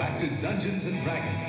back to Dungeons and Dragons.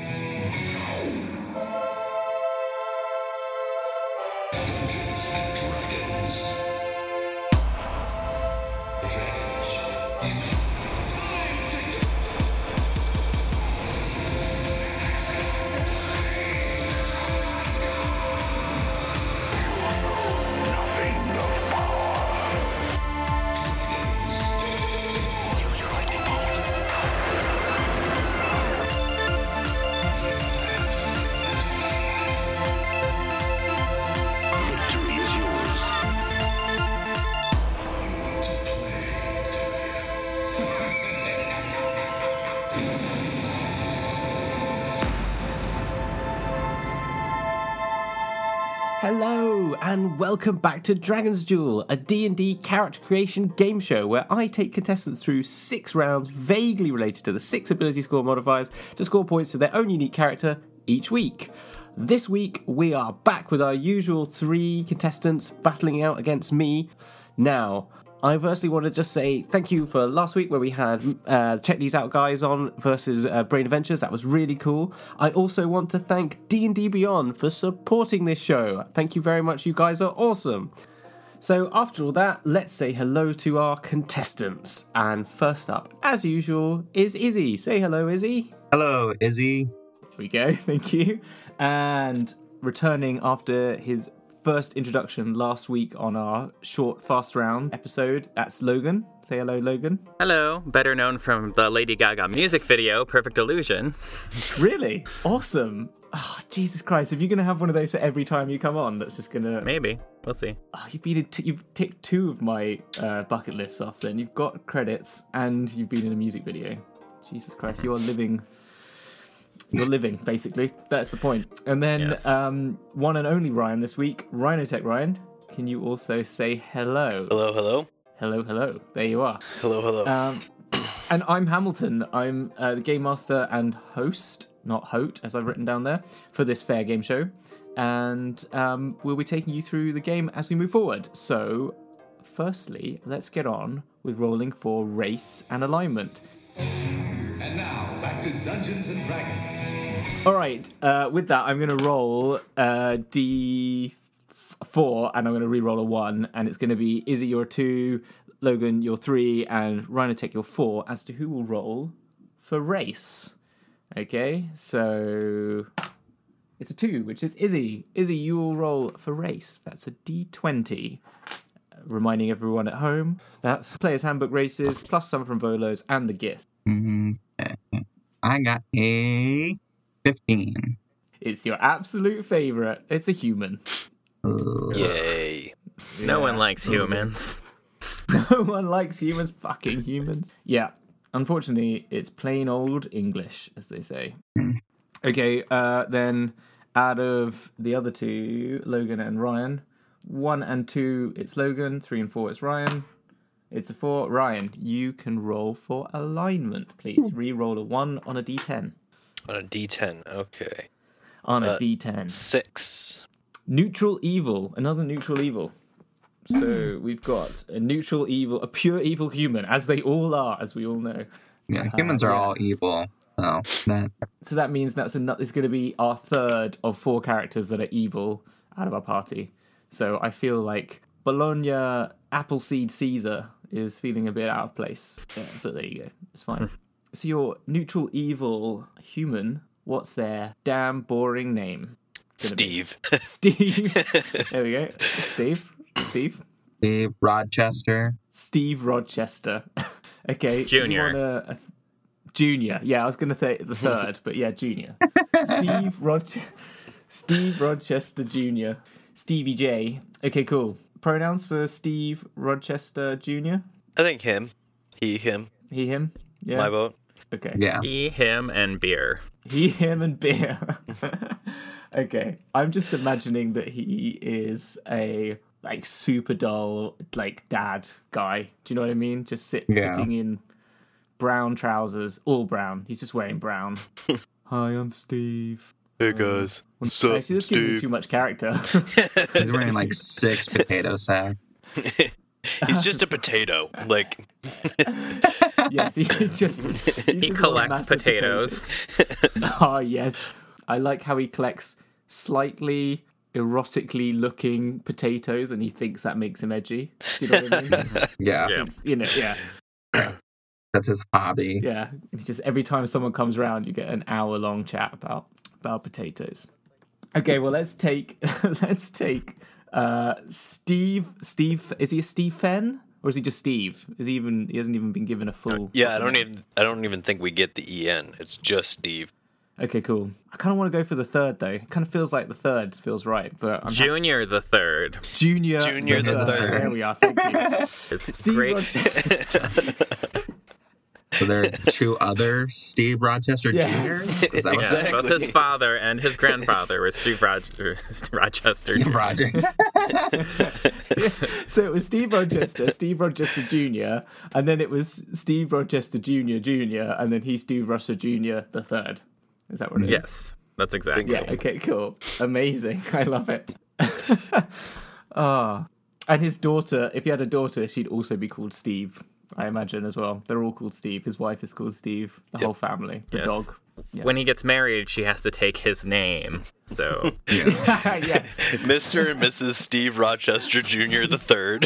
And welcome back to Dragon's Duel, a D&D character creation game show where I take contestants through 6 rounds vaguely related to the 6 ability score modifiers to score points to their own unique character each week. This week we are back with our usual 3 contestants battling out against me. Now, I firstly want to just say thank you for last week where we had uh, Check These Out Guys on versus uh, Brain Adventures. That was really cool. I also want to thank D&D Beyond for supporting this show. Thank you very much. You guys are awesome. So after all that, let's say hello to our contestants. And first up, as usual, is Izzy. Say hello, Izzy. Hello, Izzy. There we go. Thank you. And returning after his first introduction last week on our short fast round episode, that's Logan. Say hello, Logan. Hello, better known from the Lady Gaga music video, Perfect Illusion. Really? Awesome. Oh, Jesus Christ. If you're going to have one of those for every time you come on, that's just going to. Maybe. We'll see. Oh, you've been in t- you've ticked two of my uh, bucket lists off then. You've got credits and you've been in a music video. Jesus Christ, you are living. You're living, basically. That's the point. And then Yes. um, one and only Ryan this week, Rhinotech Ryan. Can you also say hello? Hello, hello. Hello, hello. There you are. Hello, hello. Um, and I'm Hamilton. I'm uh, the game master and host, not hote, as I've written down there, for this fair game show. And um, we'll be taking you through the game as we move forward. So, firstly, let's get on with rolling for race and alignment. And now, back to Dungeons and Dragons. All right. Uh, with that, I'm going to roll uh, D4, and I'm going to re-roll a one, and it's going to be Izzy your two, Logan your three, and Rhinotech your four. As to who will roll for race. Okay, so it's a two, which is Izzy. Izzy, you will roll for race. That's a D20. Reminding everyone at home, that's Player's Handbook races plus some from Volos and the gift. Mm, eh, I got a 15. It's your absolute favorite. It's a human. Yay. No one likes humans. No one likes humans. Fucking humans. Yeah. Unfortunately, it's plain old English, as they say. Okay, uh, then out of the other two, Logan and Ryan, one and two, it's Logan. Three and four, it's Ryan. It's a four. Ryan, you can roll for alignment, please. Re-roll a one on a d10. On a D10. Okay. On a Uh, d10. Six. Neutral evil. Another neutral evil. So we've got a neutral evil, a pure evil human, as they all are, as we all know. Yeah, humans are yeah. all evil. So that So that means that's a, is going to be our third of four characters that are evil out of our party. So I feel like Bologna Appleseed Caesar is feeling a bit out of place. Yeah, but there you go. It's fine. so your neutral evil human, what's their damn boring name? Steve. Steve. there we go. Steve. Steve. Steve Rochester. Steve Rochester. okay. Junior. wanna- a- junior. Yeah, I was going to say the third, but yeah, Junior. Steve Roch- Steve Rochester Junior. Stevie J. Okay, cool. Pronouns for Steve Rochester Junior. I think him. He, him. He, him. Yeah. My vote. Okay. Yeah. He, him, and beer. He, him, and beer. okay. I'm just imagining that he is a like super dull like dad guy. Do you know what I mean? Just sit, Yeah. sitting in brown trousers, all brown. He's just wearing brown. Hi, I'm Steve. Hey uh, guys. What's Actually, up, that's giving me Steve? too much character. He's wearing like six potato sacks. He's just a potato. Like, yes, he just he's He just collects massive potatoes. oh yes, I like how he collects slightly erotically looking potatoes, and he thinks that makes him edgy. Do you know what I mean? Yeah, Yeah. You know, yeah, that's his hobby. yeah. It's just every time someone comes around, you get an hour long chat about about potatoes. Okay, well let's take let's take uh Steve. Steve is he a Steve Fenn or is he just Steve? Is he even? He hasn't even been given a full. Yeah, I don't even I don't even think we get the EN. It's just Steve. Okay, cool. I kind of want to go for the third though. It kind of feels like the third feels right, but I'm happy- Junior the third. Junior. Junior the third. There we are. Thank you. It's Steve great. Rochester. So there are two other Steve Rochester Yes. Juniors. Is that what Yeah, both his father and his grandfather were Steve Roger, Rochester. Jr. Rogers? so it was Steve Rochester, Steve Rochester Jr., and then it was Steve Rochester Jr. Jr., and then he's Steve Rochester Jr. the third. Is that what it is? Yes, that's exactly. Yeah. Okay. Cool. Amazing. I love it. Ah, and his daughter. If he had a daughter, she'd also be called Steve. I imagine as well. They're all called Steve. His wife is called Steve. The whole family. The Yes. dog. When he gets married, she has to take his name. So yes. Mr. and Mrs. Steve Rochester Jr. the third.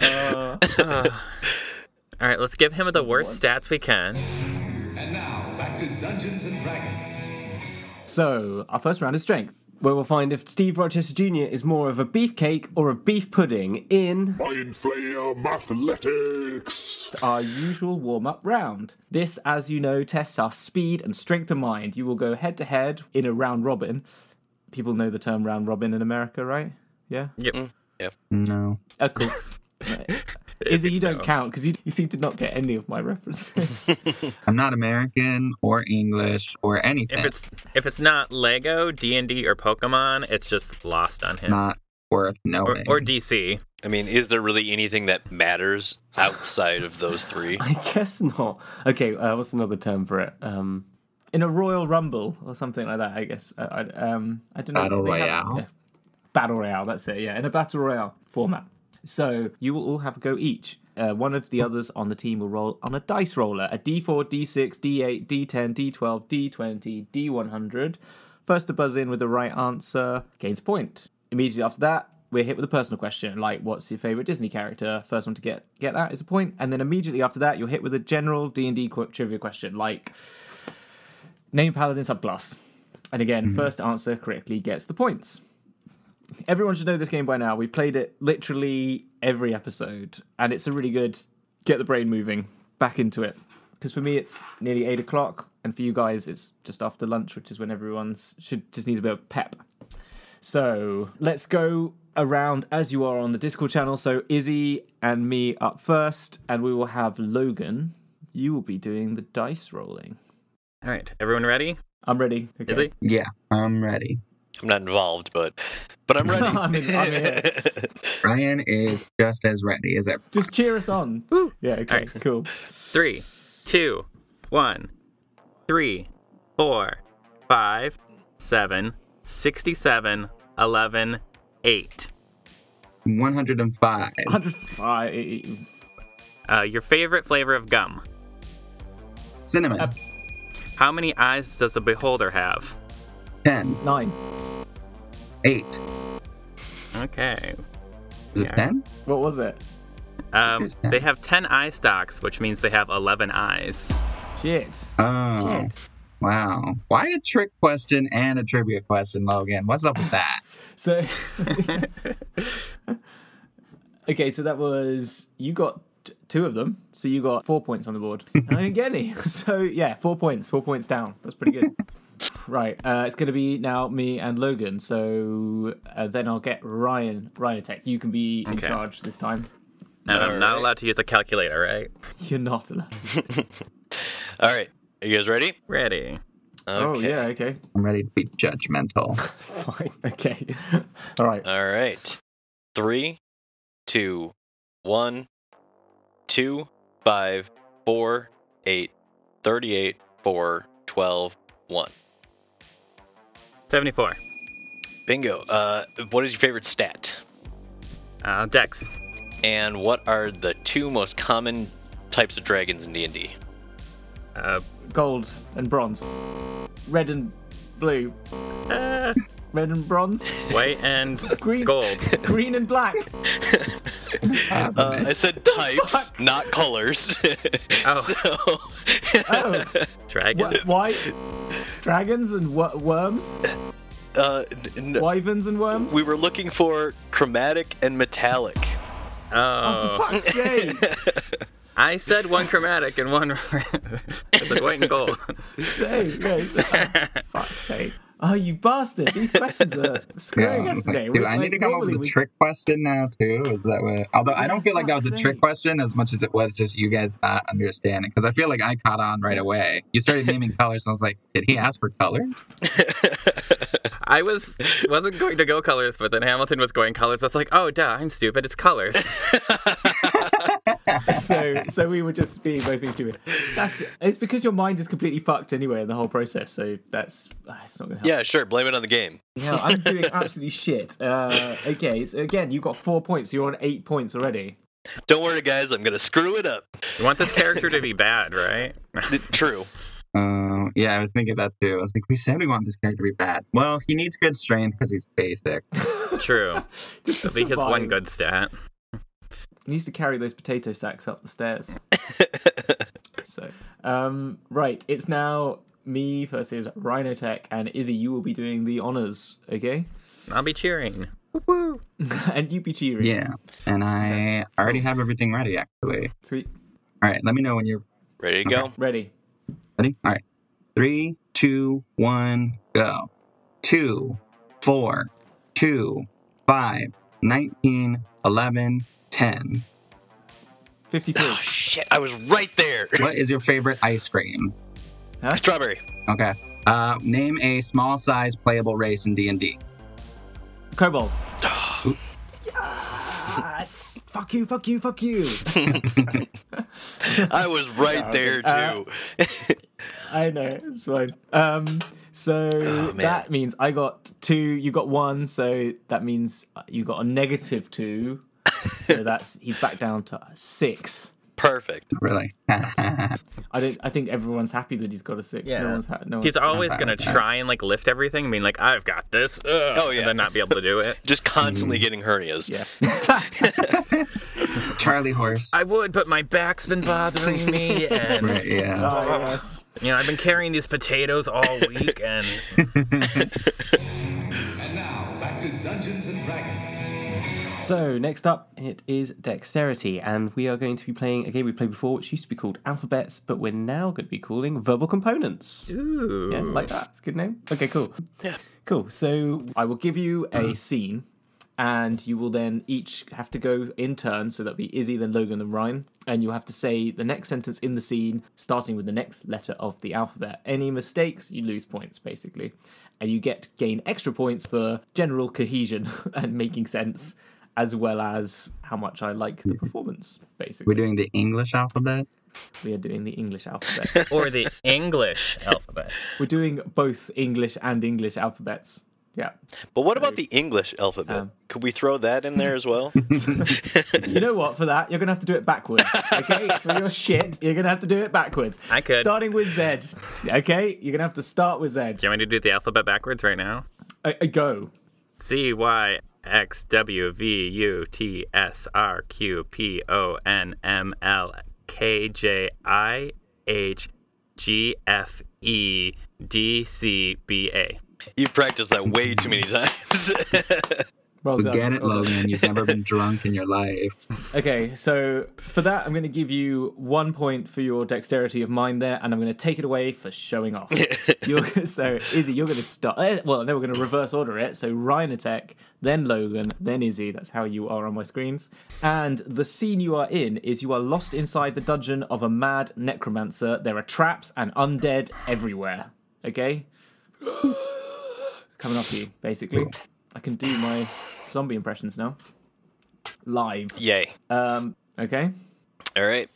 Uh. Uh. all right, let's give him the worst stats we can. And now, back to Dungeons and Dragons. So, our first round is strength, where we'll find if Steve Rochester Jr. is more of a beefcake or a beef pudding in Mind Flayer Mathletics. our usual warm up round. This, as you know, tests our speed and strength of mind. You will go head to head in a round robin. People know the term round robin in America, right? Yeah? Yep. Mm. Yep. No. Oh, cool. Izzy, you don't count because you, you seem to not get any of my references. I'm not American or English or anything. If it's if it's not Lego, D and D, or Pokemon, it's just lost on him. not worth Or, knowing. or DC. I mean, is there really anything that matters outside of those three? I guess not. Okay, uh, what's another term for it? Um, in a Royal Rumble or something like that, I guess. Uh, I, um, I don't know. Battle Do they have- Royale. yeah. Battle Royale, that's it, yeah. In a Battle Royale format. So you will all have a go each. Uh, one of the others on the team will roll on a dice roller a d4, d6, d8, d10, d12, d20, d100. First to buzz in with the right answer gains a point. Immediately after that, we're hit with a personal question like, "What's your favorite Disney character?" First one to get get that is a point. and then immediately after that, you're hit with a general D and D trivia question like, "Name Paladin subclass." And again, first answer correctly gets the points. Everyone should know this game by now. We've played it literally every episode, and it's a really good get the brain moving back into it. Because for me, it's nearly eight o'clock, and for you guys, it's just after lunch, which is when everyone's should just needs a bit of pep. So let's go around as you are on the Discord channel. So Izzy and me up first, and we will have Logan. You will be doing the dice rolling. All right, everyone ready? I'm ready. Okay. Is he? yeah, I'm ready. I'm not involved, but but I'm ready. I'm in- I'm in Ryan is just as ready as ever. Just cheer us on. Yeah. Okay. Alright. Cool. Three, two, one, three, four, five, seven, sixty-seven, eleven, eight. 105. 105. Uh, your favorite flavor of gum? Cinnamon. Uh, How many eyes does a beholder have? 10. Nine. 8. Okay. Is it 10? What was it? Um, they have 10 eye stalks, which means they have 11 eyes. Shit. Oh. Shit. Wow. Why a trick question and a trivia question, Logan? What's up with that? So. okay, so that was you got t- two of them, so you got four points on the board. And I didn't get any, so yeah, four points, four points down. That's pretty good. Right, uh, it's going to be now me and Logan. So uh, then I'll get Ryan. Ryan Tech, you can be in Okay. charge this time. And I'm not Alright. allowed to use a calculator, right? You're not allowed. All right, are you guys ready? Ready. Oh yeah, okay, I'm ready to be judgmental. fine, okay. All right. All right. Three, two, one, two, five, four, eight, thirty-eight, four, twelve, one. 74. Bingo. Uh, what is your favorite stat? Uh, Dex. And what are the two most common types of dragons in D&D? Uh, Gold and bronze. Red and blue. uh, Red and bronze. white and Green. gold. Green and black. Uh, I said types, fuck? not colors. Oh. so, Oh. Dragon. Wh- white. Dragons and wo- worms. Uh, n- n- Wyverns and worms. we were looking for chromatic and metallic. Oh, Oh, for fuck's sake. I said one chromatic and one. I said white and gold. sake. Yeah, it's- oh, fuck's sake. Oh, you bastard. These questions are screwing Yeah, us it's like, today. do We're- I need to come up with a we- trick question now too? Is that what? Although I don't feel like that was a trick sake. question as much as it was just you guys not understanding. Because I feel like I caught on right away. You started naming colors, and I was like, did he ask for colors? I was wasn't going to go colors, but then Hamilton was going colors. I was like, oh, duh, I'm stupid. It's colors. so so we were just being both being stupid. That's it's because your mind is completely fucked anyway in the whole process. So that's it's not gonna help. Yeah, sure. Blame it on the game. Yeah, I'm doing absolutely shit. Uh, okay, so again, you've got four points. You're on eight points already. Don't worry, guys. I'm gonna screw it up. you want this character to be bad, right? True. Uh, yeah, I was thinking that too. I was like, we said we want this character to be bad. Well, he needs good strength because he's basic. True. Just to That'll one good stat. He needs to carry those potato sacks up the stairs. so, um, right, it's now me versus Rhinotech, and Izzy, you will be doing the honors, okay? I'll be cheering. Woo! and you be cheering. Yeah, and I already have everything ready. Actually, Sweet. all right. Let me know when you're Ready to go? Ready. ready. All right, three, two, one, go. Two, four, two, five, nineteen, eleven, ten. 53. Oh shit! I was right there. What is your favorite ice cream? Strawberry. Okay. Uh, name a small size playable race in D and D. Kobold. Yes! Fuck you, fuck you, fuck you. I was right there Uh, too. I know, it's fine. Um, so Oh, that means I got two, you got one, so that means you got a negative two. So that's he's back down to six. Perfect. Really? I don't. I think everyone's happy that he's got a six. Yeah. No one's ha- no one's He's always gonna with try and like lift everything, I mean like I've got this. Ugh, Oh, yeah. and then not be able to do it. Just constantly getting hernias. Yeah. Charlie horse. I would, but my back's been bothering me, and Right, yeah. Oh, yes. you know I've been carrying these potatoes all week, and And now, back to Dungeons and Dragons. So next up, it is dexterity, and we are going to be playing a game we played before, which used to be called alphabets, but we're now going to be calling verbal components. ooh, Yeah, like that. It's a good name. Okay, cool. Yeah. Cool. So I will give you a mm. scene, and you will then each have to go in turn. So that'll be Izzy, then Logan, and Ryan. And you'll have to say the next sentence in the scene, starting with the next letter of the alphabet. Any mistakes, you lose points, basically. And you get gain extra points for general cohesion and making sense, as well as how much I like the performance, basically. We're doing the English alphabet. we are doing the English alphabet. or the English alphabet. We're doing both English and English alphabets. Yeah. But what about the English alphabet? Um, Could we throw that in there as well? You know what? For that, you're gonna have to do it backwards. Okay, for your shit, you're gonna have to do it backwards. I could. Starting with Z. Okay, you're gonna have to start with Z. Do you want me to do the alphabet backwards right now? Uh, uh, go. C Y X W V U T S R Q P O N M L K J I H G F E D C B A. You've practiced that way too many times. Well done. It, well. Logan. You've never been drunk in your life. Okay, so for that, I'm going to give you one point for your dexterity of mind there, and I'm going to take it away for showing off. you're, so, Izzy, you're going to start. eh, Well, no, we're going to reverse order it. So, Ryan attack, then Logan, then Izzy. That's how you are on my screens. And the scene you are in is you are lost inside the dungeon of a mad necromancer. There are traps and undead everywhere. Okay? Coming after you, basically. I can do my zombie impressions now. Live. Yay. Um, okay. All right.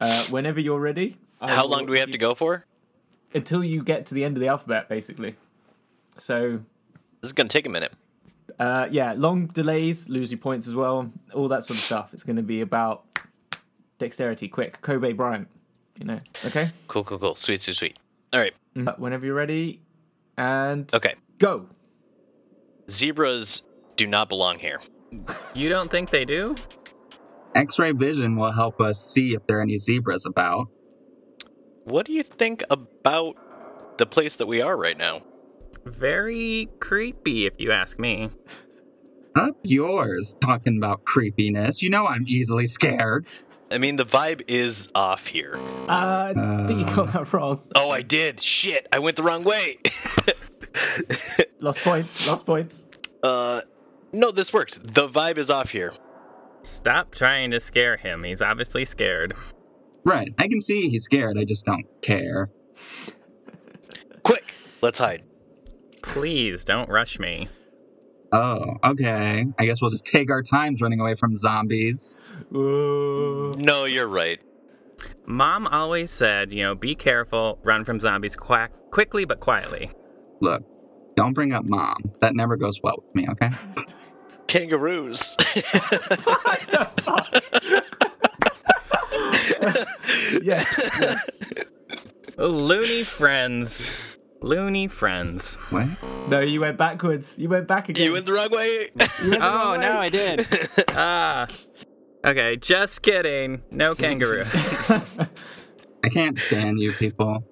Uh, whenever you're ready. I How long do we have to go for? Until you get to the end of the alphabet, basically. So, This is going to take a minute. Uh, yeah, long delays lose you points as well. All that sort of stuff. It's going to be about dexterity, quick. Kobe Bryant, you know. Okay. Cool, cool, cool. Sweet, sweet, sweet. All right. Uh, whenever you're ready, and Okay. go. Zebras do not belong here. You don't think they do? X-ray vision will help us see if there are any zebras about. What do you think about the place that we are right now? Very creepy, if you ask me. Up yours, talking about creepiness. You know I'm easily scared. I mean, the vibe is off here. Uh, I think you got that wrong. Oh, I did. Shit, I went the wrong way. Lost points. Lost points. uh, no, this works. The vibe is off here. Stop trying to scare him. He's obviously scared. Right, I can see he's scared. I just don't care. Quick, let's hide. Please don't rush me. Oh, okay. I guess we'll just take our times running away from zombies. Ooh. No, you're right. Mom always said, you know, be careful, run from zombies quack quickly but quietly. Look, don't bring up mom. That never goes well with me, okay? Kangaroos. Yes. Yes. Oh, loony friends. Loony friends. What? No, you went backwards. You went back again. you went the wrong way. The Oh, wrong now way. I did. Ah. Okay, just kidding. No kangaroos. I can't stand you people.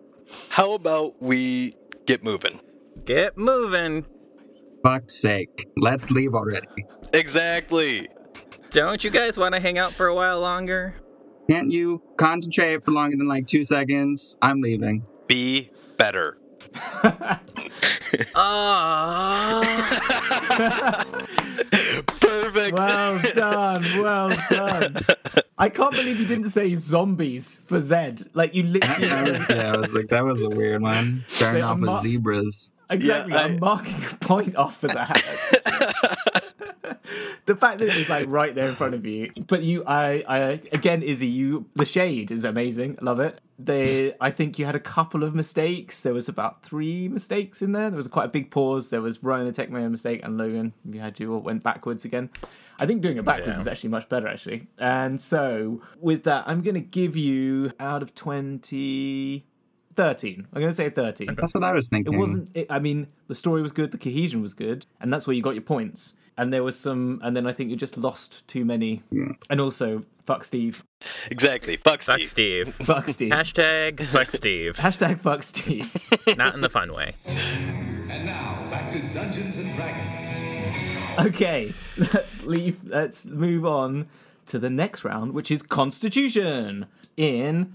How about we get moving? Get moving. Fuck's sake. Let's leave already. Exactly. Don't you guys want to hang out for a while longer? Can't you concentrate for longer than like two seconds? I'm leaving. Be better. Ah. Perfect. Well done. Well done. I can't believe you didn't say zombies for Zed. Like you literally. yeah, I was like, that was a weird one. Starting So off I'm with not- zebras. Exactly. Yeah, I- I'm marking a point off for that. the fact that it was like right there in front of you. But you, I, I again, Izzy, you, the shade is amazing. Love it. They, I think you had a couple of mistakes. There was about three mistakes in there. There was quite a big pause. There was Ryan Tech made a mistake, and Logan, you had you all went backwards again. I think doing it backwards Yeah. is actually much better, actually. And so with that, I'm going to give you out of 20, 13. I'm going to say 13. That's what I was thinking. It wasn't. It, I mean, the story was good, the cohesion was good, and that's where you got your points. And there was some, and then I think you just lost too many. And also, fuck Steve, Exactly. Fuck Steve. Fuck Steve. Steve. fuck Steve. Hashtag fuck Steve. Hashtag fuck Steve. Not in the fun way. And now, back to Dungeons and Dragons. Okay, let's leave. Let's move on to the next round, which is Constitution in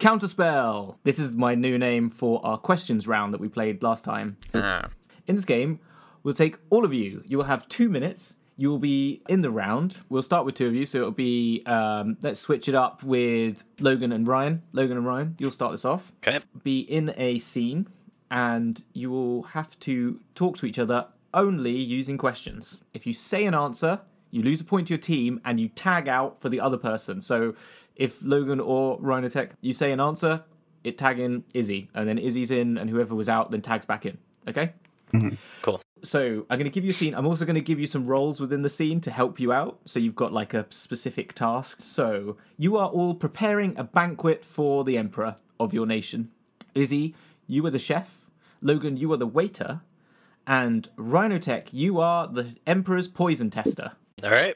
Counterspell. This is my new name for our questions round that we played last time. Ah. In this game, we'll take all of you. You will have two minutes. You will be in the round. We'll start with two of you, so it'll be um, let's switch it up with Logan and Ryan. Logan and Ryan, you'll start this off. Okay. Be in a scene, and you will have to talk to each other only using questions. If you say an answer, you lose a point to your team, and you tag out for the other person. So if Logan or Rhinotech, you say an answer, it tag in Izzy, and then Izzy's in, and whoever was out then tags back in. Okay. Mm-hmm. Cool. So I'm going to give you a scene. I'm also going to give you some roles within the scene to help you out. So you've got like a specific task. So you are all preparing a banquet for the emperor of your nation. Izzy, you are the chef. Logan, you are the waiter. And Rhinotech, you are the emperor's poison tester. All right.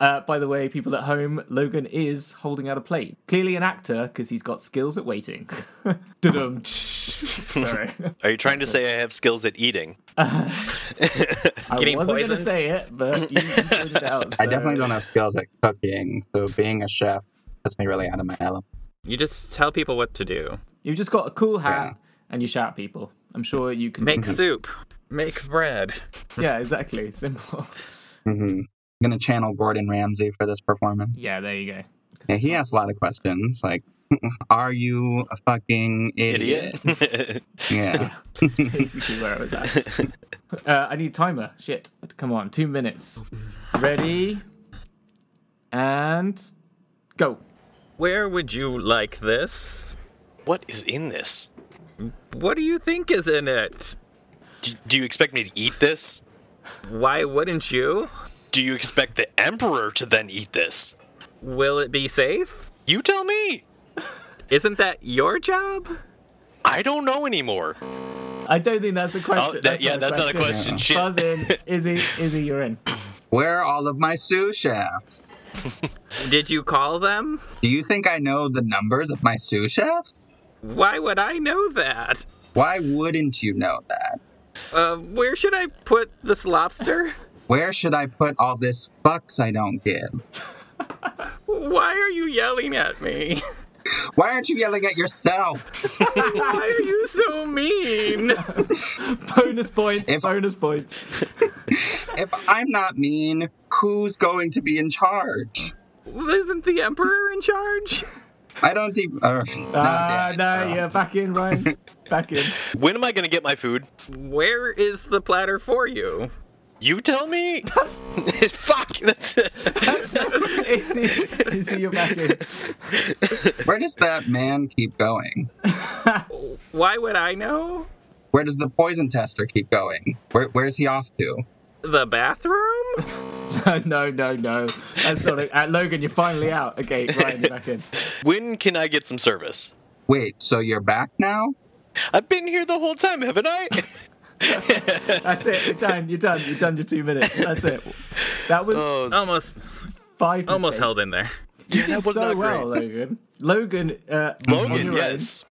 Uh, by the way, people at home, Logan is holding out a plate. Clearly an actor because he's got skills at waiting. Dum. Sorry. Are you trying to say I have skills at eating? I Getting wasn't going to say it, but you, you pointed it out. I definitely don't have skills at cooking, so being a chef puts me really out of my element. You just tell people what to do. You've just got a cool hat Yeah. and you shout at people. I'm sure you can Make soup. Make bread. Yeah, exactly. Simple. Hmm I'm gonna channel Gordon Ramsay for this performance. Yeah, there you go. Yeah, he asks a lot of questions like, "Are you a fucking idiot?" Idiot. Yeah. That's basically where I was at. Uh, I need timer. Shit. Come on, two minutes. Ready? And go. Where would you like this? what is in this? What do you think is in it? Do, do you expect me to eat this? Why wouldn't you? Do you expect the Emperor to then eat this? Will it be safe? You tell me. Isn't that your job? I don't know anymore. I don't think that's a oh, question. Oh, that, yeah, that's not a question. Shit. Buzz in. Izzy, Izzy, you're in. Where are all of my sous chefs? Did you call them? Do you think I know the numbers of my sous chefs? Why would I know that? Why wouldn't you know that? Uh, where should I put this lobster? Where should I put all this fucks I don't give? Why are you yelling at me? Why aren't you yelling at yourself? Why are you so mean? Bonus points. If- bonus points. if I'm not mean, who's going to be in charge? Isn't the Emperor in charge? I don't even. Uh, Ah, no, no, damn it, back in, Ryan. Back in. When am I gonna get my food? Where is the platter for you? You tell me. That's, Fuck. That's that's Izzy, Izzy, you're back in. Where does that man keep going? Why would I know? Where does the poison tester keep going? Where, where's he off to? The bathroom? no, no, no. That's not it. Uh, Logan, you're finally out. Okay, Ryan, you're back in. when can I get some service? Wait, so you're back now? I've been here the whole time, haven't I? That's it. You're done. You're done. You've done your two minutes. That's it. That was Oh, Almost, five. almost mistakes. held in there. You Yeah, did so well, Logan. Logan, uh, Logan, your yes.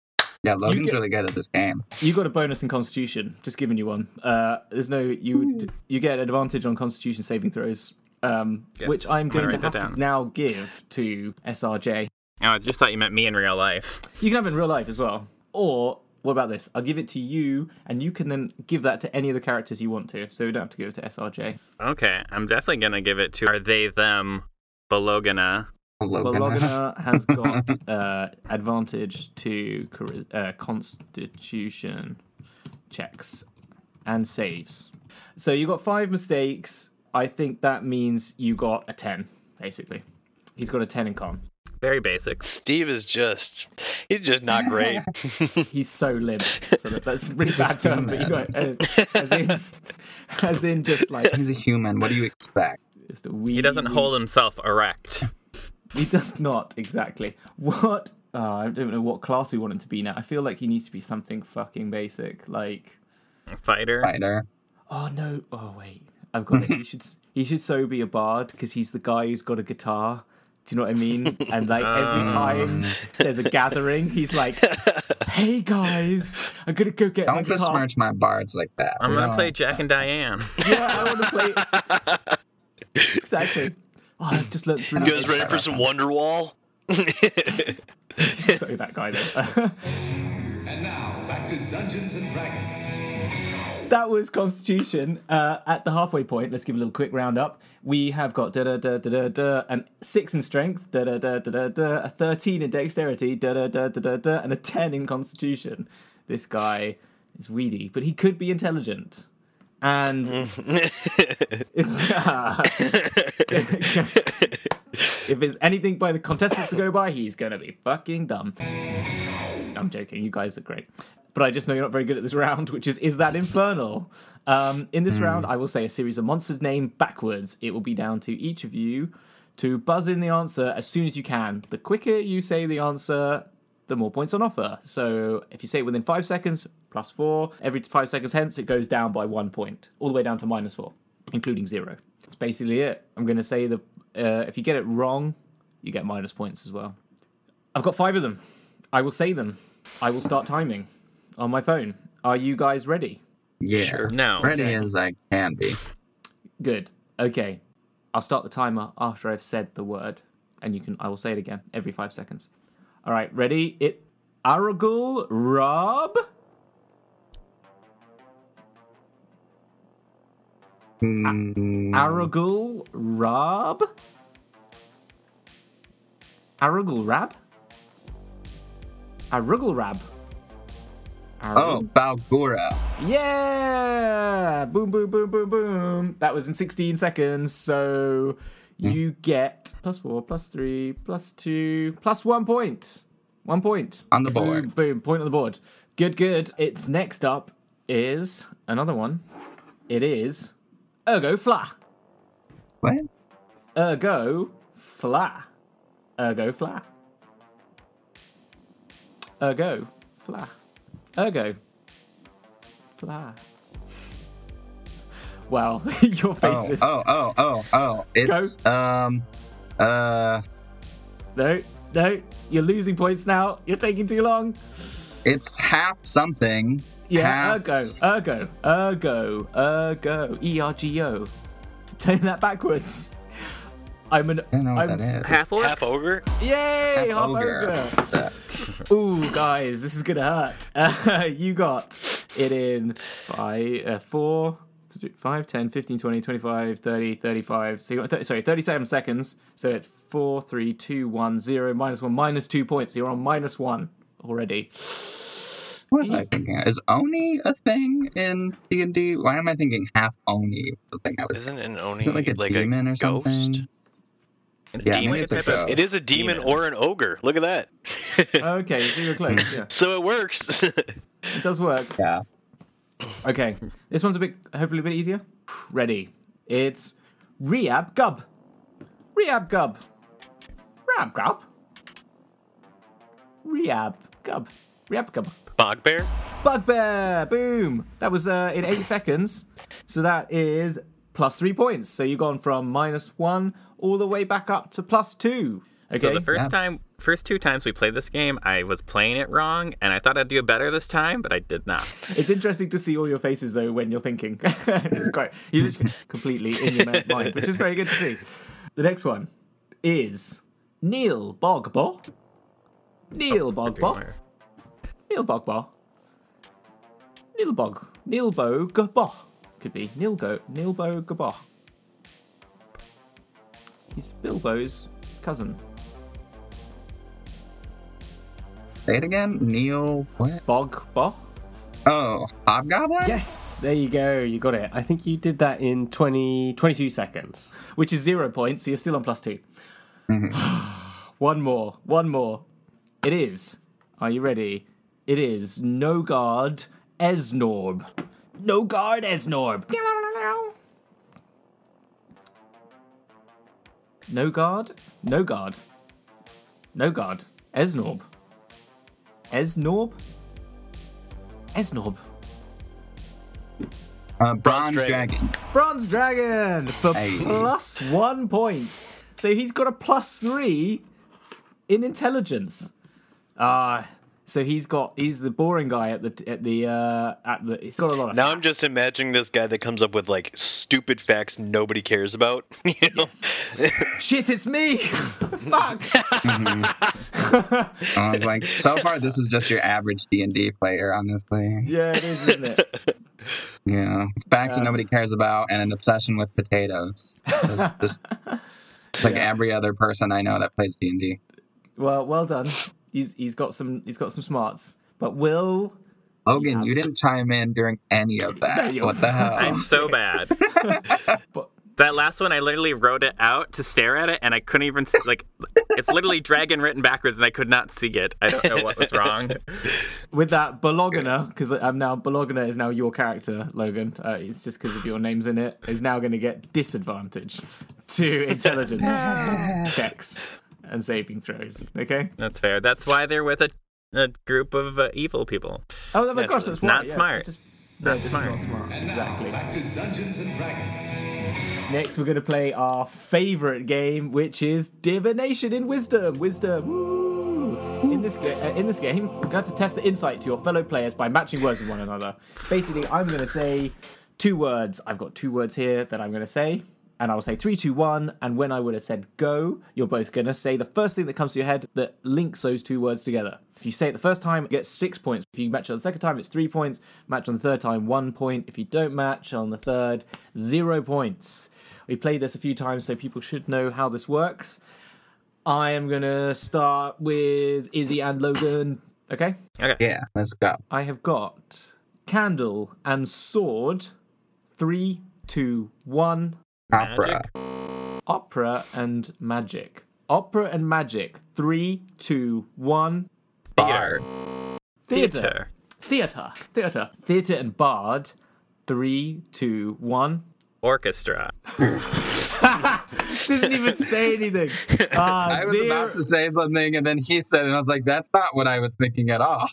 Yeah, Logan's get- really good at this game. you got a bonus in Constitution. Just giving you one. Uh, there's no you. You get an advantage on Constitution saving throws, um, Yes, which I'm I'm gonna going to write have to now give to SRJ. Oh, I just thought you meant me in real life. You can have it in real life as well. Or what about this? I'll give it to you, and you can then give that to any of the characters you want to. So you don't have to give it to SRJ. Okay, I'm definitely gonna give it to are they them Bologana. Logan. Bologna has got uh, advantage to uh, Constitution checks and saves. So you got five mistakes. I think that means you got a ten, basically. He's got a ten in con. Very basic. Steve is just, he's just not great. He's so limp. So that, that's a really bad term, but you know, uh, as in, as in just like He's a human. What do you expect? just a wee. He doesn't wee- hold himself erect. He does not exactly. What? Oh, I don't know what class we want him to be now. I feel like he needs to be something fucking basic, like. A Fighter. Fighter. Oh no! Oh wait, I've got it. He should he should so be a bard because he's the guy who's got a guitar. Do you know what I mean? And like every mm. time there's a gathering, he's like, "Hey guys, I'm gonna go get my Don't guitar." besmirch my bards like that. I'm gonna don't- play Jack and Diane. Yeah, I want to play. exactly. Oh, I've just learned through. You guys ready for some Wonderwall? so that guy though. And now, back to Dungeons and Dragons. That was Constitution. Uh, at the halfway point, let's give a little quick round up. We have got da da da da da da, an six in strength, da da da da da da, a thirteen in dexterity, da da da da da da, and a ten in Constitution. This guy is weedy, but he could be intelligent. And if there's anything by the contestants to go by, he's gonna be fucking dumb. I'm joking. You guys are great. But I just know you're not very good at this round, which is is that infernal? Um, in this round, I will say a series of monsters named backwards. It will be down to each of you to buzz in the answer as soon as you can. The quicker you say the answer, the more points on offer. So if you say it within five seconds, plus four. Every five seconds hence, it goes down by one point, all the way down to minus four, including zero. That's basically it. I'm going to say the uh, if you get it wrong, you get minus points as well. I've got five of them. I will say them. I will start timing on my phone. Are you guys ready? Yeah. No. Ready as I can be. Good. Okay. I'll start the timer after I've said the word, and you can. I will say it again every five seconds. All right. Ready? It. Aragul Rob. Mm, Aragul Rob. Aragul Rab. Arugul Rab. oh, Barlgura. Yeah! Boom, boom, boom, boom, boom. That was in 16 seconds. So hmm. you get plus four, plus three, plus two, plus one point. One point. On the Boom, board. boom. Point on the board. Good, good. It's next up is another one. It is Ergo fla. What? Ergo fla. Ergo fla. Ergo fla. Ergo fla. Wow, your face Oh, is oh, oh, oh, oh. It's um uh no, no. You're losing points now. You're taking too long. it's half something. Yeah, half ergo, ergo, ergo, ergo, E R G O. Turn that backwards. I'm an. I don't know what I'm, that is. Half orc. Half ogre. Yay, half ogre. ogre. Ooh, guys, this is gonna hurt. Uh, you got it in five, uh, four, 5, 10, 15, 20, 25, 30, 35. So you got, th- sorry, 37 seconds. So it's 4, 3, 2, 1, 0, minus 1, minus 2 points. So you're on minus 1 already. What was I thinking? Is Oni a thing in D and D? Why am I thinking half Oni? The thing I was. Isn't an oni Is it like a demon or ghost? something? Yeah, Demon maybe it's a type of- ghost. It is a demon, Demon. or an ogre. Look at that. Okay, so you're close. Yeah, so it works. it does work. Yeah. Okay, this one's a bit, hopefully a bit easier. Ready. It's Rehab Gub. Rehab Gub. Rehab Gub. Rehab Gub. Rehab Gub. Bogbear. Bugbear. Boom. That was uh, in eight seconds. So that is plus three points. So you've gone from minus one all the way back up to plus two. Okay. So the first Yeah. time, first two times we played this game, I was playing it wrong, and I thought I'd do better this time, but I did not. It's interesting to see all your faces though when you're thinking. it's quite you're literally completely in your mind, which is very good to see. The next one is Neil Bogbo. Neil oh, Bogbo. Neil Bogbo. Neil Bog. Neil Bo Could be Neil Go. Neil Bo Gabo. He's Bilbo's cousin. Say it again. Neil. What? Bogbo. Oh, Hobgoblin. Yes, there you go. You got it. I think you did that in 20, 22 seconds, which is zero points. So you're still on plus 2 mm-hmm. one more. One more. It is. Are you ready? It is No Guard Esnorb. No Guard Esnorb. No Guard? No Guard. No Guard. Esnorb. Esnorb? Esnorb. Uh, Bronze Dragon. Dragon. Bronze Dragon for Hey. plus one point. So he's got a plus three in intelligence. Ah, so he's got he's the boring guy at the at the uh at the. He's got a lot of. Now I'm just imagining this guy that comes up with like stupid facts nobody cares about. You know? Shit, it's me. Fuck. I was like, so far this is just your average D and D player, honestly. yeah, it is, isn't it? Yeah, facts Um, that nobody cares about, and an obsession with potatoes. Just, just like every other person I know that plays D and D. Well, well done. He's he's got some he's got some smarts. But Will, Logan, you didn't chime in during any of that. what the hell? I'm so bad. but That last one, I literally wrote it out to stare at it, and I couldn't even s- like. It's literally dragon written backwards, and I could not see it. I don't know what was wrong. with that Bologna, because I'm now Bologna is now your character, Logan. Uh, it's just because of your names in it. Is now going to get disadvantage to intelligence checks and saving throws. Okay. That's fair. That's why they're with a, a group of uh, evil people. Oh my gosh, that's Not yeah. smart. Just, Not yeah, smart. Not smart. And now, Exactly. back to Dungeons and Dragons. Next, we're going to play our favorite game, which is Divination in Wisdom. Wisdom. Woo! In this ga- uh, in this game, you have to test the insight to your fellow players by matching words with one another. Basically, I'm going to say two words. I've got two words here that I'm going to say, and I'll say three, two, one. And when I would have said go, you're both going to say the first thing that comes to your head that links those two words together. If you say it the first time, you get six points. If you match it on the second time, it's three points. Match on the third time, one point. If you don't match on the third, zero points. We played this a few times, so people should know how this works. I am gonna start with Izzy and Logan. Okay. Yeah, let's go. I have got candle and sword. Three, two, one. Opera. Opera and magic. Opera and magic. Three, two, one. Theater. Theater. Theater. Theater. Theater and bard. Three, two, one. orchestra. Doesn't even say anything. Ah, I was zero. about to say something, and then he said, and I was like, "That's not what I was thinking at all."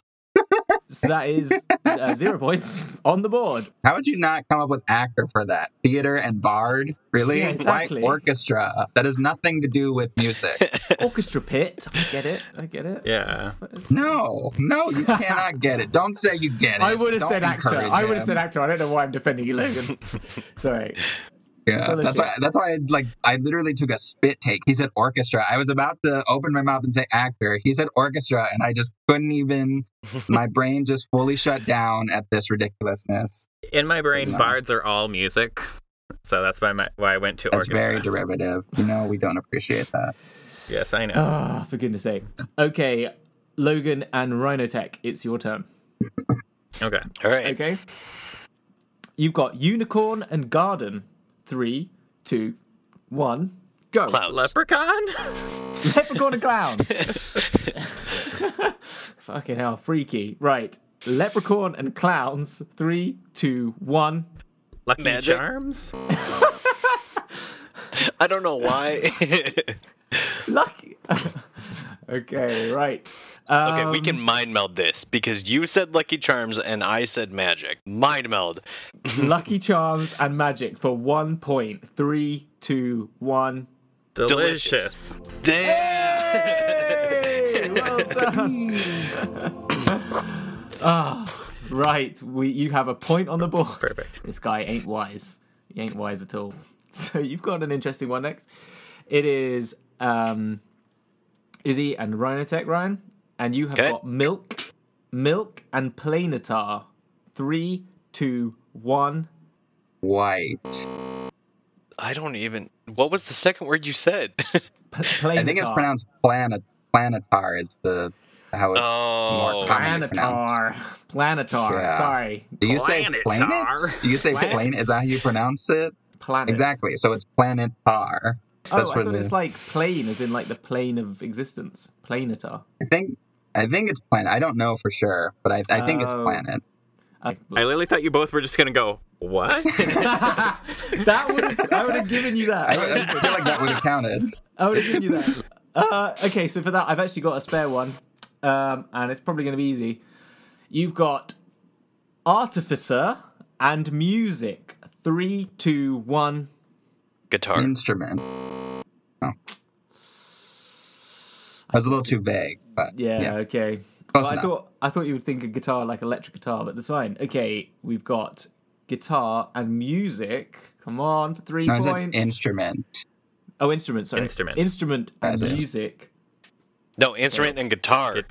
So that is uh, zero points on the board. How would you not come up with actor for that? Theater and bard? Really? Yeah, exactly. Why orchestra? That has nothing to do with music. Orchestra pit. I get it. I get it. Yeah. It's- no, no, you cannot get it. Don't say you get it. I would have said actor. encourage I would have said actor. I don't know why I'm defending you, Logan. Sorry. Yeah, that's why. That's why. I, like, I literally took a spit take. He said orchestra. I was about to open my mouth and say actor. He said orchestra, and I just couldn't even. my brain just fully shut down at this ridiculousness. In my brain, No. bards are all music. So that's why, my, why I went to That's orchestra. very derivative. You know, we don't appreciate that. yes, I know. Ah, for goodness sake. Okay, Logan and Rhinotech, it's your turn. Okay. All right. Okay. You've got unicorn and garden. Three, two, one, go. Clouds. Leprechaun? Leprechaun and clown. Fucking hell, freaky. Right. Leprechaun and clowns. Three, two, one. Lucky Magic? Charms? I don't know why. Lucky. okay, right. Okay, we Um, can mind meld this because you said Lucky Charms and I said Magic. Mind meld. Lucky Charms and Magic for one point. Three, two, one. Delicious. Damn. Hey, well done. Ah, right. We you have a point on the board. Perfect. This guy ain't wise. He ain't wise at all. So you've got an interesting one next. It is um, Izzy and Rhinotech Ryan, and you have Okay. got milk, milk, and planetar. Three, two, one. White. I don't even. What was the second word you said? P- planetar. I think it's pronounced planet. Planetar is the how it's Oh. more commonly pronounced. Planetar. Planetar. Yeah. Sorry. Do you say Planetar. planet? Do you say Planet? plane? Is that how you pronounce it? Planet. Exactly. So it's planetar. Oh, I thought the- it's like plane, as in like the plane of existence. Planetar. I think. I think it's planet. I don't know for sure, but I, I think it's Oh. planet. I, I literally thought you both were just gonna go, what? that would have I would have given you that. I, I feel like that would have counted. I would have given you that. Uh, okay, so for that, I've actually got a spare one, um, and it's probably going to be easy. You've got artificer and music. Three, two, one. Guitar. Instrument. That was a little too vague, but Yeah, yeah. okay. Well, I thought I thought you would think a guitar like electric guitar, but that's fine. Okay, we've got guitar and music. Come on for three No, I said points. instrument. oh, instrument. Sorry, Instrument. Instrument and That is. music. No, instrument and guitar.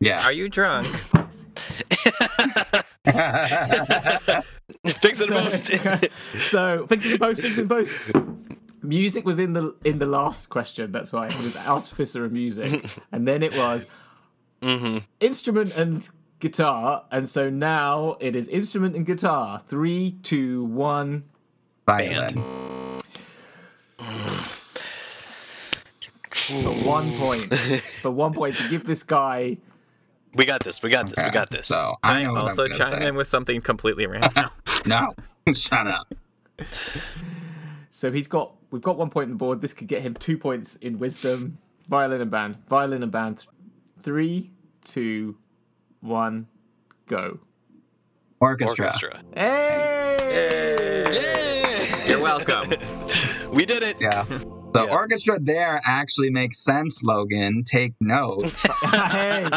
Yeah. Are you drunk? Fix it most. so fixing the post, fixing the post. Music was in the in the last question. That's why it was artificer and music, and then it was mm-hmm. instrument and guitar, and so now it is instrument and guitar. Three, two, one. Violin. For one point. For one point to give this guy. we got this. We got this. We got this. So I I know what I'm also gonna chime say. in with something completely random? No, shut up. So he's got. We've got one point on the board. This could get him two points in wisdom. Violin and band. Violin and band. Three, two, one, go. Orchestra. Orchestra. Hey! Yay! You're welcome. we did it. Yeah. The Yeah. orchestra there actually makes sense, Logan. Take note. hey.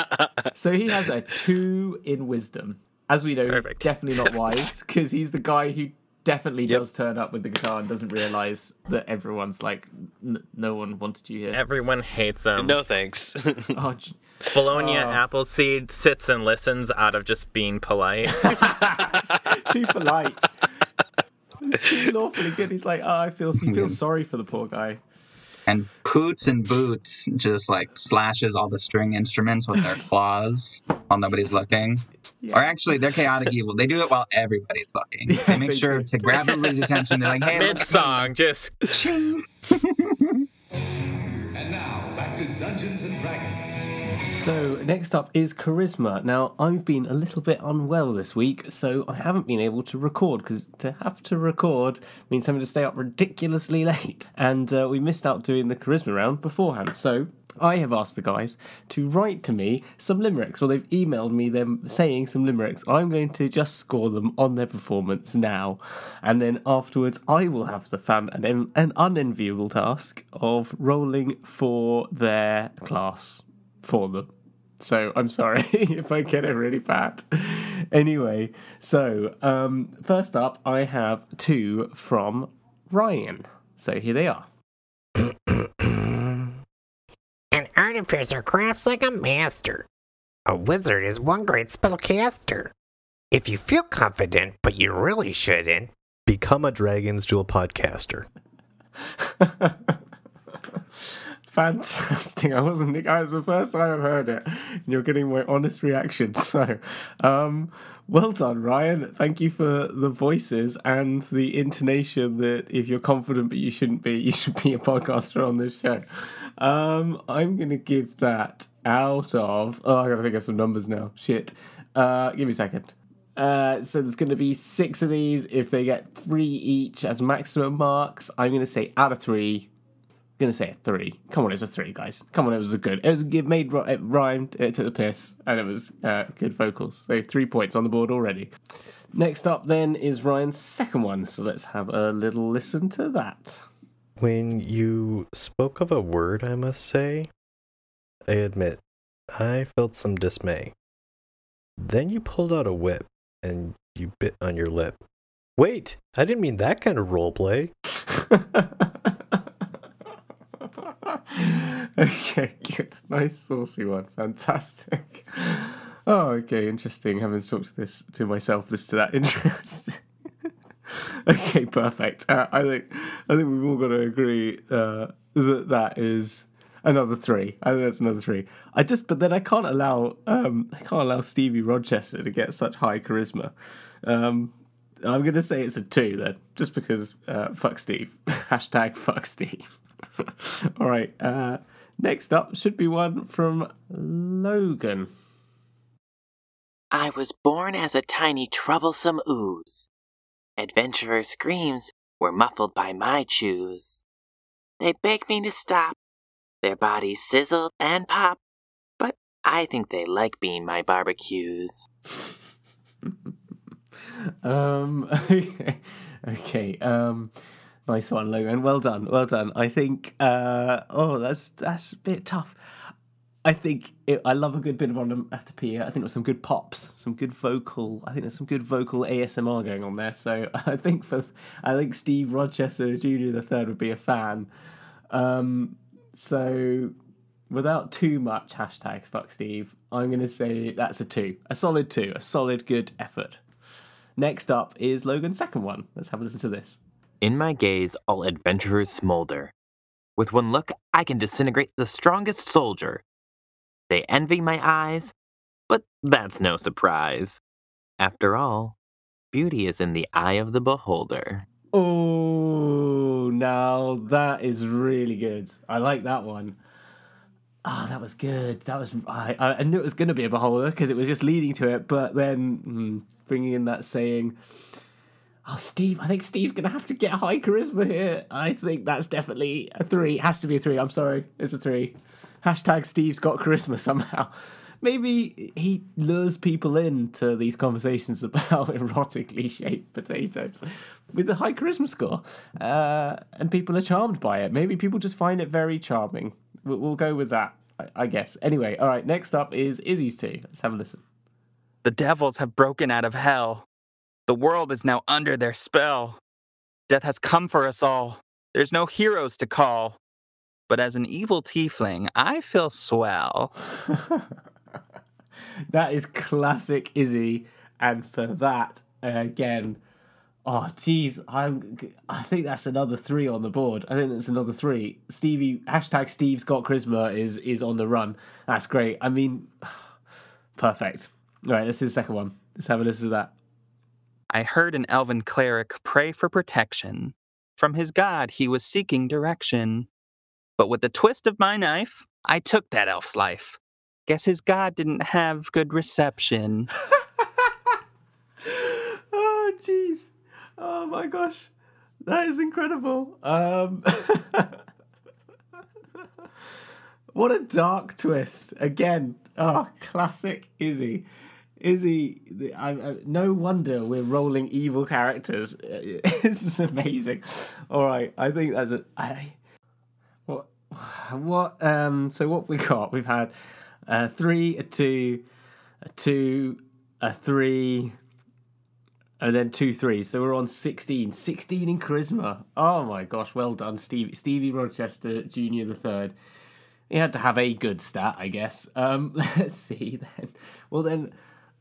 So he has a two in wisdom. As we know, Perfect. he's definitely not wise because he's the guy who definitely Yep. does turn up with the guitar and doesn't realize that everyone's like, n- no one wanted you here. Everyone hates him. No thanks. Oh, j- Bologna Oh. Appleseed sits and listens out of just being polite. too polite. It's too lawfully good. He's like, oh, I feel he feels sorry for the poor guy. And Poots and Boots just like slashes all the string instruments with their claws while nobody's looking. Or actually, they're chaotic evil. They do it while everybody's looking. They make they sure do. to grab everybody's attention. They're like, hey, Mid song, just ching. So, next up is Charisma. Now, I've been a little bit unwell this week, so I haven't been able to record because to have to record means having to stay up ridiculously late. And uh, we missed out doing the Charisma round beforehand. So, I have asked the guys to write to me some limericks. Well, they've emailed me them saying some limericks. I'm going to just score them on their performance now, and then afterwards I will have the fan an, an unenviable task of rolling for their class for them. So I'm sorry if I get it really bad. Anyway, so um, first up, I have two from Ryan. So here they are. An artificer crafts like a master. A wizard is one great spellcaster. If you feel confident, but you really shouldn't, Become a Dragons Duel podcaster. Fantastic. I wasn't, guys, the first time I've heard it. And you're getting my honest reaction. So, um, well done, Ryan. Thank you for the voices and the intonation that if you're confident but you shouldn't be, you should be a podcaster on this show. Um, I'm to give that out of. Oh, I got to think of some numbers now. Shit. Uh, give me a second. Uh, so there's going to be six of these. If they get three each as maximum marks, I'm going to say out of three, gonna say a three. Come on, it's a three, guys. Come on, it was a good. It was it made it rhymed. It took the piss, and it was uh, good vocals. So three points on the board already. Next up, then, is Ryan's second one. So let's have a little listen to that. When you spoke of a word, I must say, I admit, I felt some dismay. Then you pulled out a whip and you bit on your lip. Wait, I didn't mean that kind of role roleplay. okay, good. Nice saucy one. Fantastic. Oh, okay, interesting. Having talked to this to myself, listen to that. interest. okay, perfect. Uh, I think I think we've all got to agree uh, that that is another three. I think that's another three. I just, but then I can't allow um, I can't allow Stevie Rochester to get such high charisma. Um, I'm gonna say it's a two then, just because uh, fuck Steve. Hashtag fuck Steve. All right. Uh, next up should be one from Logan. I was born as a tiny troublesome ooze. Adventurer screams were muffled by my chews. They beg me to stop. Their bodies sizzled and pop, but I think they like being my barbecues. Um, okay. Um, nice one, Logan. Well done, well done. I think. Uh, oh, that's that's a bit tough. I think it, I love a good bit of onomatopoeia. I think there's some good pops, some good vocal. I think there's some good vocal ASMR going on there. So I think for I think Steve Rochester Jr. the third would be a fan. Um, so without too much hashtags, fuck Steve, I'm to say that's a two, a solid two, a solid good effort. Next up is Logan's second one. Let's have a listen to this. In my gaze, all adventurers smolder. With one look, I can disintegrate the strongest soldier. They envy my eyes, but that's no surprise. After all, beauty is in the eye of the beholder. Oh, now that is really good. I like that one. Ah, that was good. That was I. I I knew it was going to be a beholder because it was just leading to it, but then mm, bringing in that saying. Oh, Steve! I think Steve's gonna have to get high charisma here. I think that's definitely a three. It has to be a three. I'm sorry, it's a three. Hashtag Steve's got charisma somehow. Maybe he lures people into these conversations about erotically shaped potatoes with a high charisma score, uh, and people are charmed by it. Maybe people just find it very charming. We'll, we'll go with that, I, I guess. Anyway, all right. Next up is Izzy's two. Let's have a listen. The devils have broken out of hell. The world is now under their spell. Death has come for us all. There's no heroes to call. But as an evil tiefling, I feel swell. that is classic Izzy, and for that again, oh geez, I'm I think that's another three on the board. I think that's another three. Stevie hashtag Steve's got charisma is is on the run. That's great. I mean, perfect. All right, let's do the second one. Let's have a listen to that. I heard an elven cleric pray for protection. From his god, he was seeking direction. But with the twist of my knife, I took that elf's life. Guess his god didn't have good reception. oh, jeez. Oh my gosh. That is incredible. Um, what a dark twist. Again, oh, classic Izzy. Izzy, I, I, no wonder we're rolling evil characters. this is amazing. All right, I think that's a. I, what? What? Um. So what we got? We've had a three, a two, a two, a three, and then two threes. So we're on 16. 16 in charisma. Oh my gosh, well done, Stevie. Stevie Rochester Jr. the third. He had to have a good stat, I guess. Um, let's see then. Well then,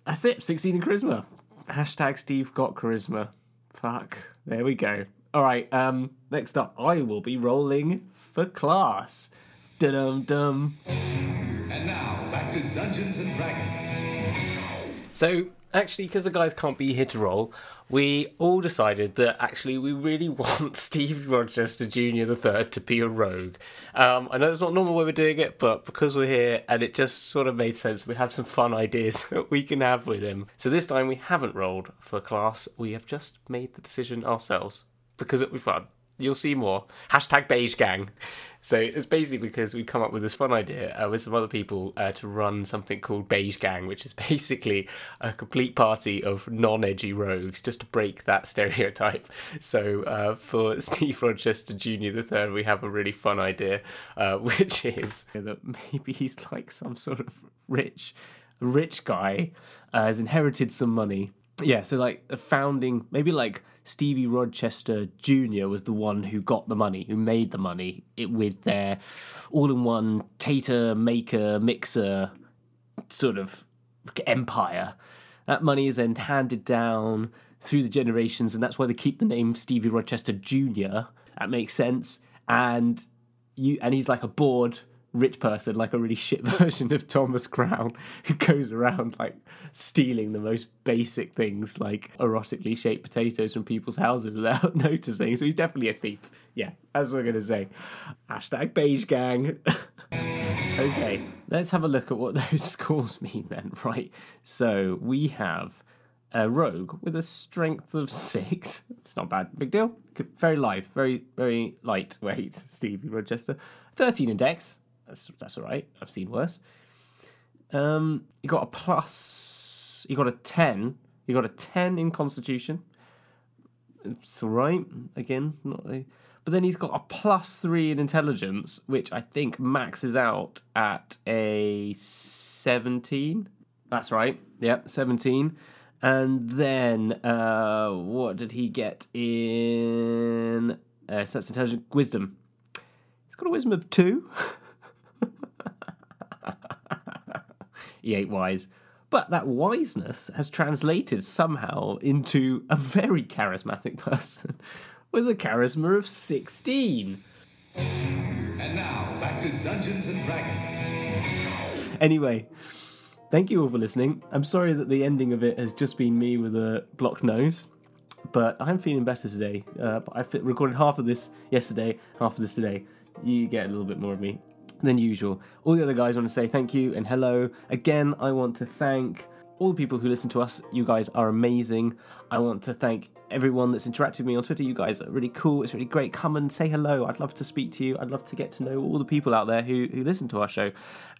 that's it. 16 in charisma. Hashtag Steve got charisma. Fuck. There we go. All right. Um, next up, I will be rolling for class. Dum dum. And now, back to Dungeons and Dragons. So, actually, because the guys can't be here to roll, we all decided that actually we really want Steve Rochester Jr. the third to be a rogue. Um, I know it's not normal way we're doing it, but because we're here and it just sort of made sense, we have some fun ideas that we can have with him. So this time we haven't rolled for class. We have just made the decision ourselves because it'll be fun. You'll see more. Hashtag beige gang. So it's basically because we come up with this fun idea uh, with some other people uh, to run something called Beige Gang, which is basically a complete party of non-edgy rogues, just to break that stereotype. So uh, for Steve Rochester Jr. the third, we have a really fun idea, uh, which is that maybe he's like some sort of rich, rich guy, uh, has inherited some money. Yeah, so like a founding, maybe like Stevie Rochester Jr. was the one who got the money, who made the money it, with their all in one tater maker mixer sort of empire. That money is then handed down through the generations, and that's why they keep the name Stevie Rochester Jr. That makes sense. And you and he's like a bored rich person, like a really shit version of Thomas Crown, who goes around like stealing the most basic things, like erotically shaped potatoes from people's houses without noticing. So he's definitely a thief. Yeah, what we're gonna say. Hashtag beige gang. okay, let's have a look at what those scores mean then. Right. So we have a rogue with a strength of six. It's not bad. Big deal. Very light. Very, very lightweight. Stevie Rochester. 13 in dex. That's, that's all right. I've seen worse. Um, you got a plus. You got a 10. You got a 10 in constitution. It's all right. Again, not a. But then he's got a plus three in intelligence, which I think maxes out at a 17. That's right. Yep, 17. And then, uh, what did he get in? Uh, so that's intelligence, wisdom. He's got a wisdom of two. ain't wise. But that wiseness has translated somehow into a very charismatic person with a charisma of 16. And now, back to Dungeons and Dragons. Anyway, thank you all for listening. I'm sorry that the ending of it has just been me with a blocked nose, but I'm feeling better today. Uh, I recorded half of this yesterday, half of this today. You get a little bit more of me than usual. All the other guys want to say thank you and hello. Again, I want to thank all the people who listen to us. You guys are amazing. I want to thank everyone that's interacted with me on Twitter. You guys are really cool. It's really great. Come and say hello. I'd love to speak to you. I'd love to get to know all the people out there who, who listen to our show.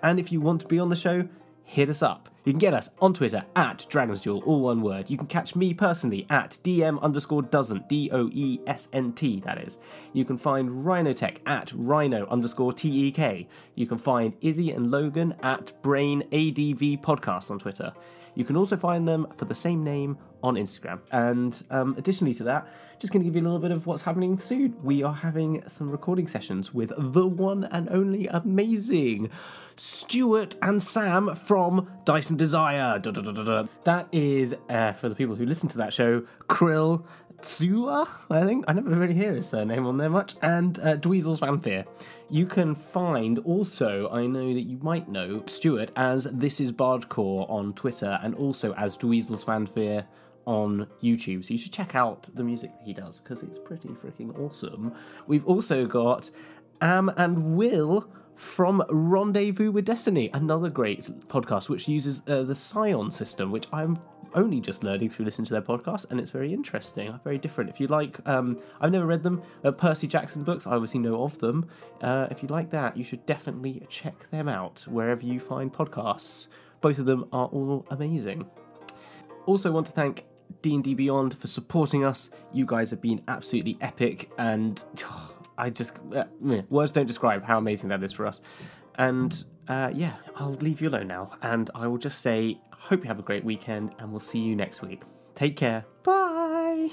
And if you want to be on the show, hit us up. You can get us on Twitter at Dragons Duel, all one word. You can catch me personally at DM underscore doesn't, D O E S N T, that is. You can find Rhinotech at Rhino underscore T E K. You can find Izzy and Logan at Brain ADV Podcast on Twitter. You can also find them for the same name on Instagram. And um, additionally to that, just going to give you a little bit of what's happening soon. We are having some recording sessions with the one and only amazing Stuart and Sam from Dyson Desire. Da, da, da. That is, uh, for the people who listen to that show, Krill Zula, I think. I never really hear his surname on there much. And uh, Dweezil's Fanfare. You can find also, I know that you might know Stuart as This Is Bardcore on Twitter and also as Dweezil's Fanfare on YouTube. So you should check out the music that he does because it's pretty freaking awesome. We've also got Am and Will from Rendezvous with Destiny, another great podcast which uses uh, the Scion system, which I'm only just learning through listening to their podcast, and it's very interesting, very different. If you like, um, I've never read them, uh, Percy Jackson books, I obviously know of them. Uh, if you like that, you should definitely check them out wherever you find podcasts. Both of them are all amazing. Also, want to thank D&D Beyond for supporting us. You guys have been absolutely epic, and I just uh, words don't describe how amazing that is for us. And uh, yeah, I'll leave you alone now, and I will just say, hope you have a great weekend, and we'll see you next week. Take care. Bye.